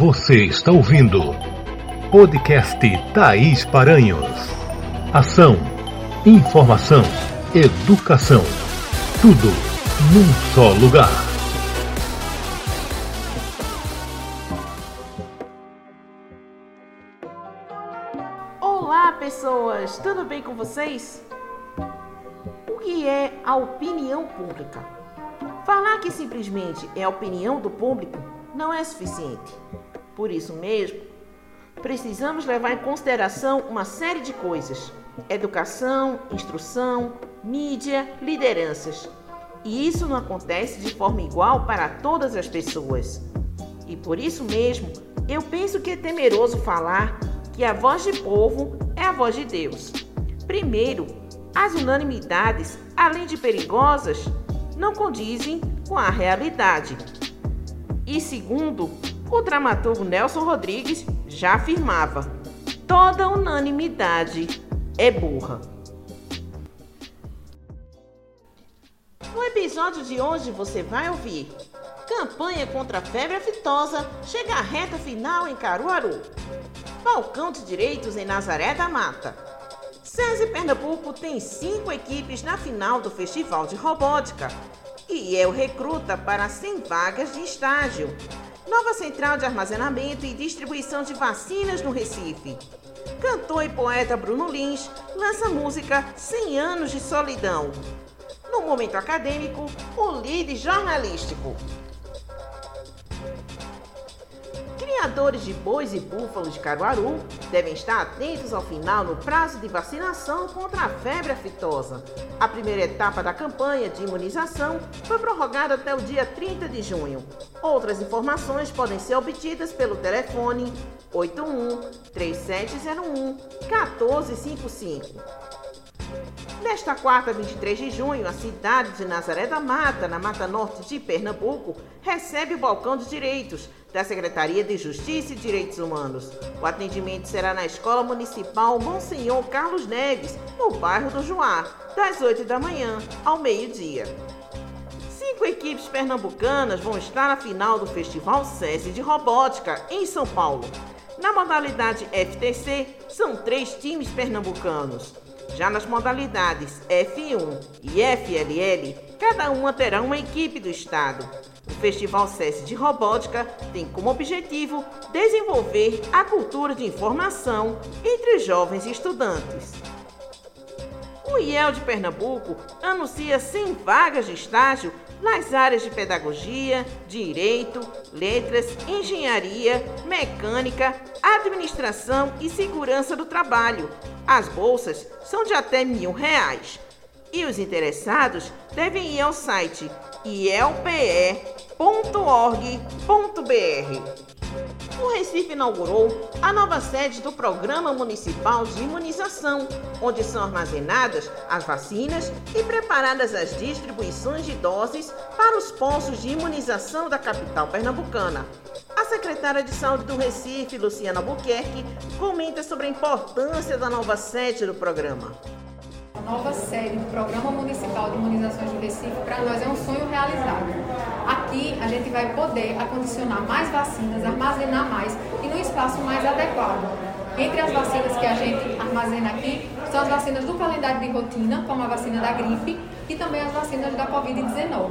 Você está ouvindo podcast Thaís Paranhos. Ação, informação, educação. Tudo num só lugar. Olá, pessoas! Tudo bem com vocês? O que é a opinião pública? Falar que simplesmente é a opinião do público não é suficiente. Por isso mesmo, precisamos levar em consideração uma série de coisas: educação, instrução, mídia, lideranças. E isso não acontece de forma igual para todas as pessoas. E por isso mesmo, eu penso que é temeroso falar que a voz de povo é a voz de Deus. Primeiro, as unanimidades, além de perigosas, não condizem com a realidade. E segundo, o dramaturgo Nelson Rodrigues já afirmava: toda unanimidade é burra. No episódio de hoje você vai ouvir: Campanha contra a febre aftosa chega à reta final em Caruaru. Balcão de Direitos em Nazaré da Mata. SESI Pernambuco tem cinco equipes na final do Festival de Robótica e é o recruta para 100 vagas de estágio. Nova central de armazenamento e distribuição de vacinas no Recife. Cantor e poeta Bruno Lins lança música 100 anos de solidão. No momento acadêmico, o líder jornalístico. Criadores de bois e búfalos de Caruaru devem estar atentos ao final no prazo de vacinação contra a febre aftosa. A primeira etapa da campanha de imunização foi prorrogada até o dia 30 de junho. Outras informações podem ser obtidas pelo telefone 81 3701 1455. Nesta quarta, 23 de junho, a cidade de Nazaré da Mata, na Mata Norte de Pernambuco, recebe o balcão de direitos da Secretaria de Justiça e Direitos Humanos. O atendimento será na Escola Municipal Monsenhor Carlos Neves, no bairro do Joá, das 8 da manhã ao meio-dia. Cinco equipes pernambucanas vão estar na final do Festival SESI de Robótica, em São Paulo. Na modalidade FTC, são três times pernambucanos. Já nas modalidades F1 e FLL, cada uma terá uma equipe do Estado. O Festival SESI de Robótica tem como objetivo desenvolver a cultura de informação entre jovens estudantes. O IEL de Pernambuco anuncia 100 vagas de estágio nas áreas de pedagogia, direito, letras, engenharia, mecânica, administração e segurança do trabalho. As bolsas são de até mil reais. E os interessados devem ir ao site ielpe.org.br. O Recife inaugurou a nova sede do Programa Municipal de Imunização, onde são armazenadas as vacinas e preparadas as distribuições de doses para os postos de imunização da capital pernambucana. A secretária de Saúde do Recife, Luciana Albuquerque, comenta sobre a importância da nova sede do programa. Nova sede do Programa Municipal de Imunizações do Recife, para nós é um sonho realizado. Aqui a gente vai poder acondicionar mais vacinas, armazenar mais e num espaço mais adequado. Entre as vacinas que a gente armazena aqui são as vacinas do calendário de rotina, como a vacina da gripe e também as vacinas da Covid-19.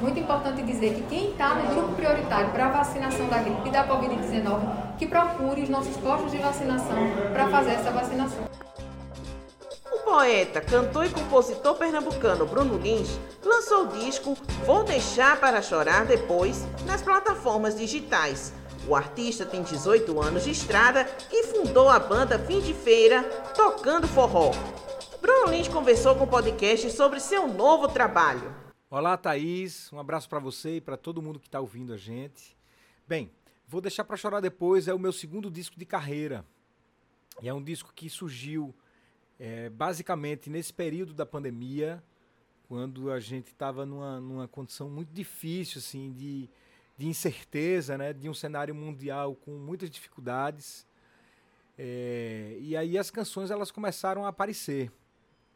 Muito importante dizer que quem está no grupo prioritário para a vacinação da gripe e da Covid-19, que procure os nossos postos de vacinação para fazer essa vacinação poeta, cantor e compositor pernambucano Bruno Lins lançou o disco Vou Deixar para Chorar Depois nas plataformas digitais. O artista tem 18 anos de estrada e fundou a banda Fim de Feira, tocando forró. Bruno Lins conversou com o podcast sobre seu novo trabalho. Olá, Thaís. Um abraço para você e para todo mundo que está ouvindo a gente. Bem, Vou Deixar para Chorar Depois é o meu segundo disco de carreira. E é um disco que surgiu é, basicamente, nesse período da pandemia, quando a gente estava numa, numa condição muito difícil, assim, de, de incerteza, né, de um cenário mundial com muitas dificuldades, é, e aí as canções elas começaram a aparecer.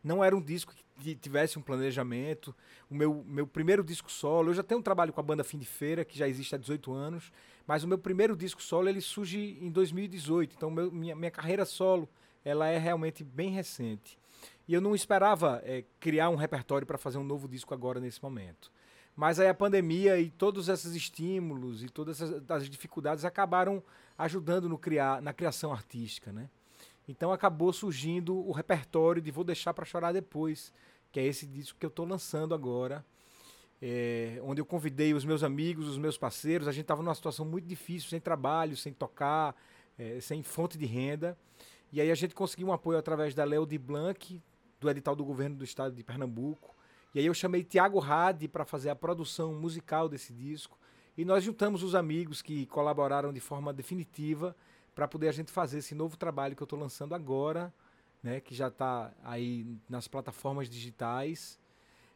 Não era um disco que tivesse um planejamento. O meu, meu primeiro disco solo, eu já tenho um trabalho com a banda Fim de Feira, que já existe há 18 anos, mas o meu primeiro disco solo ele surge em 2018. Então, meu, minha, minha carreira solo ela é realmente bem recente. E eu não esperava é, criar um repertório para fazer um novo disco agora nesse momento. Mas aí a pandemia e todos esses estímulos e todas as dificuldades acabaram ajudando no criar, na criação artística, né? Então acabou surgindo o repertório de Vou Deixar para Chorar Depois, que é esse disco que eu estou lançando agora, é, onde eu convidei os meus amigos, os meus parceiros. A gente estava numa situação muito difícil, sem trabalho, sem tocar, é, sem fonte de renda. E aí a gente conseguiu um apoio através da Léo de Blanc, do edital do governo do estado de Pernambuco. E aí eu chamei Tiago Rade para fazer a produção musical desse disco. E nós juntamos os amigos que colaboraram de forma definitiva para poder a gente fazer esse novo trabalho que eu estou lançando agora, né, que já está aí nas plataformas digitais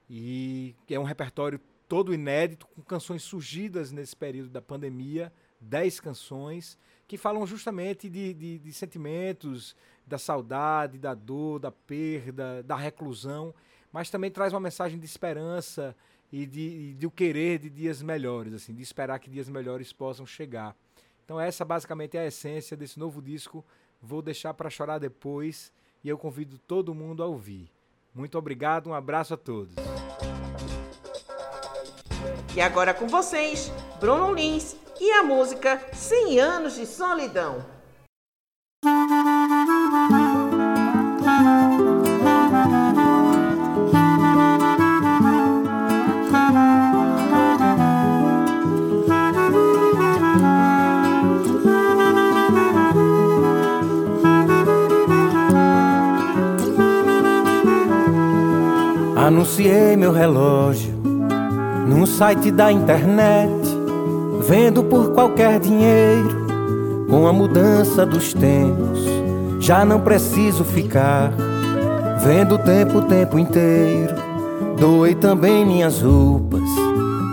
e é um repertório todo inédito com canções surgidas nesse período da pandemia, 10 canções que falam justamente de, de, de sentimentos, da saudade, da dor, da perda, da reclusão, mas também traz uma mensagem de esperança e de, de o querer de dias melhores, assim, de esperar que dias melhores possam chegar. Então essa basicamente é a essência desse novo disco. Vou deixar para chorar depois e eu convido todo mundo a ouvir. Muito obrigado, um abraço a todos. E agora com vocês, Bruno Lins e a música 100 anos de solidão. Anunciei meu relógio num site da internet, vendo por qualquer dinheiro. Com a mudança dos tempos, já não preciso ficar vendo o tempo o tempo inteiro. Doei também minhas roupas,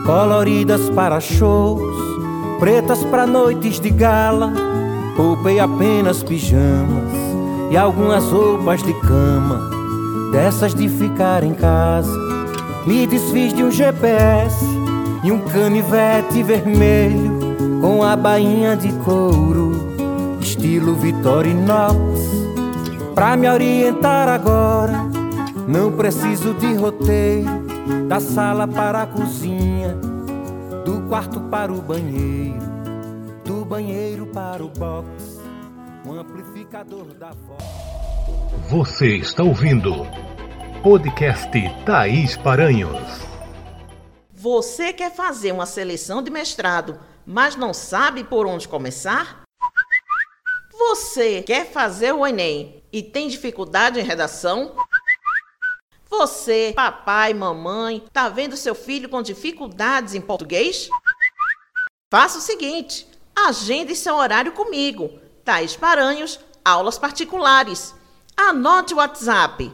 coloridas para shows, pretas para noites de gala. Poupei apenas pijamas e algumas roupas de cama dessas de ficar em casa. Me desfiz de um GPS e um canivete vermelho com a bainha de couro, estilo Vitorinox. Pra me orientar agora, não preciso de roteiro, da sala para a cozinha, do quarto para o banheiro, do banheiro para o box, um amplificador da voz. Você está ouvindo podcast Thaís Paranhos. Você quer fazer uma seleção de mestrado, mas não sabe por onde começar? Você quer fazer o Enem e tem dificuldade em redação? Você, papai, mamãe, tá vendo seu filho com dificuldades em português? Faça o seguinte: agende seu horário comigo. Thaís Paranhos, aulas particulares. Anote o WhatsApp.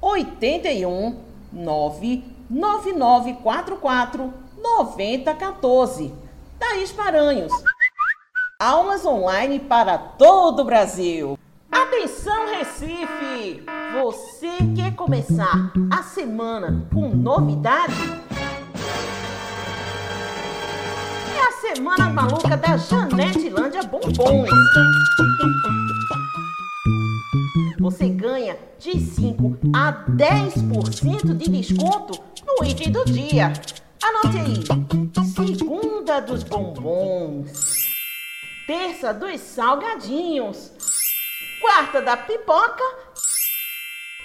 81 99944 9014. Thaís Paranhos. Aulas online para todo o Brasil. Atenção, Recife! Você quer começar a semana com novidade? É a Semana Maluca da Janete Lândia Bombons você ganha de 5 a 10% de desconto no item do dia. Anote aí: segunda dos bombons, terça dos salgadinhos, quarta da pipoca,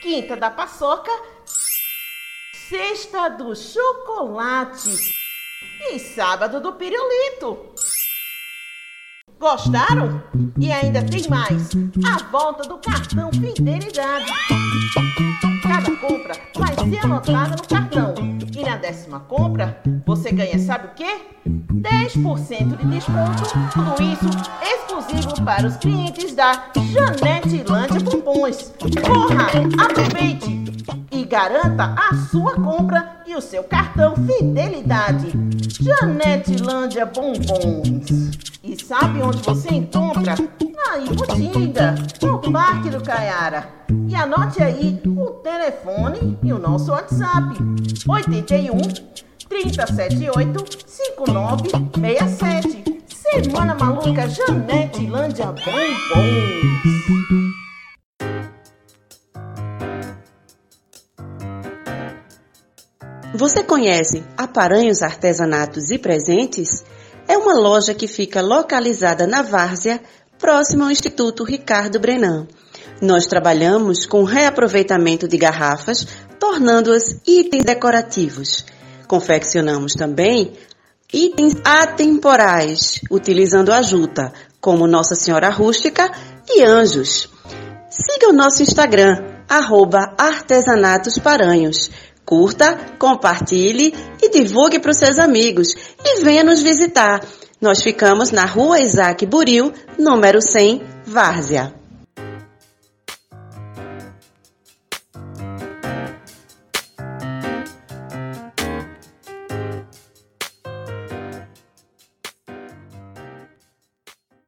quinta da paçoca, sexta do chocolate e sábado do pirulito. Gostaram? E ainda tem mais. A volta do cartão Fidelidade. Compra vai ser anotada no cartão. E na décima compra, você ganha sabe o quê? 10% de desconto. Tudo isso exclusivo para os clientes da Janete Lândia Bombons. Corra, aproveite e garanta a sua compra e o seu cartão Fidelidade. Janete Lândia Bombons. Sabe onde você encontra na Iputinga, no Parque do Caiara. E anote aí o telefone e o nosso WhatsApp: 81 378 5967. Semana Maluca Janete Lândia Bombons. Você conhece Aparanhos Artesanatos e Presentes? É uma loja que fica localizada na Várzea, próximo ao Instituto Ricardo Brenan. Nós trabalhamos com reaproveitamento de garrafas, tornando-as itens decorativos. Confeccionamos também itens atemporais, utilizando a juta, como Nossa Senhora Rústica e anjos. Siga o nosso Instagram, arroba Artesanatos Paranhos Curta, compartilhe e divulgue para os seus amigos e venha nos visitar. Nós ficamos na rua Isaac Buril, número 100, Várzea.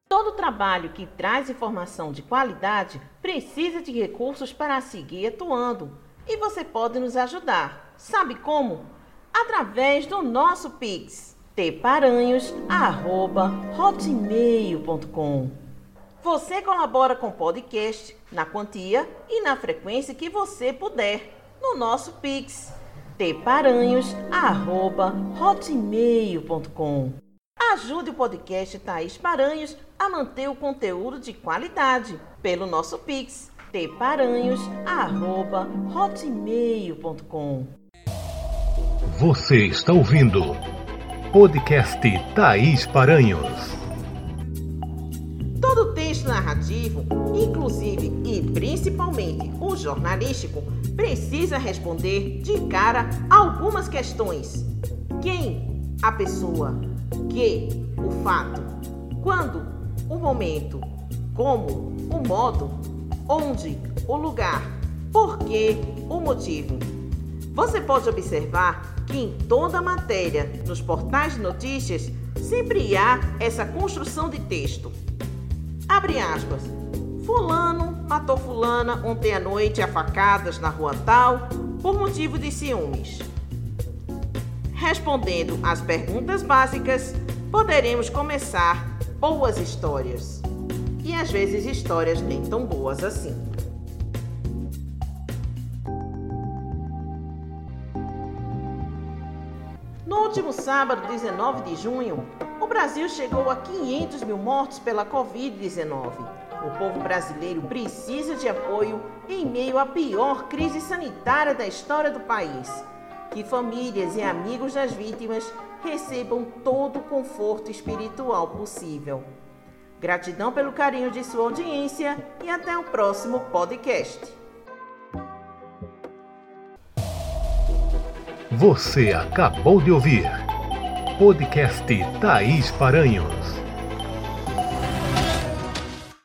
Todo trabalho que traz informação de qualidade precisa de recursos para seguir atuando. E você pode nos ajudar. Sabe como? Através do nosso Pix, tparanhos@hotmail.com. Você colabora com o podcast na quantia e na frequência que você puder no nosso Pix, tparanhos@hotmail.com. Ajude o podcast Thaís Paranhos a manter o conteúdo de qualidade pelo nosso Pix tparanhos@hotmail.com. Você está ouvindo podcast Thaís Paranhos. Todo texto narrativo, inclusive e principalmente o jornalístico, precisa responder de cara algumas questões: quem a pessoa, que o fato, quando o momento, como o modo, onde, o lugar, por que, o motivo. Você pode observar que em toda matéria, nos portais de notícias, sempre há essa construção de texto. Abre aspas. Fulano matou fulana ontem à noite a facadas na rua tal por motivo de ciúmes. Respondendo às perguntas básicas, poderemos começar boas histórias e às vezes histórias nem tão boas assim. No último sábado, 19 de junho, o Brasil chegou a 500 mil mortos pela Covid-19. O povo brasileiro precisa de apoio em meio à pior crise sanitária da história do país. Que famílias e amigos das vítimas recebam todo o conforto espiritual possível. Gratidão pelo carinho de sua audiência e até o próximo podcast. Você acabou de ouvir podcast Thaís Paranhos.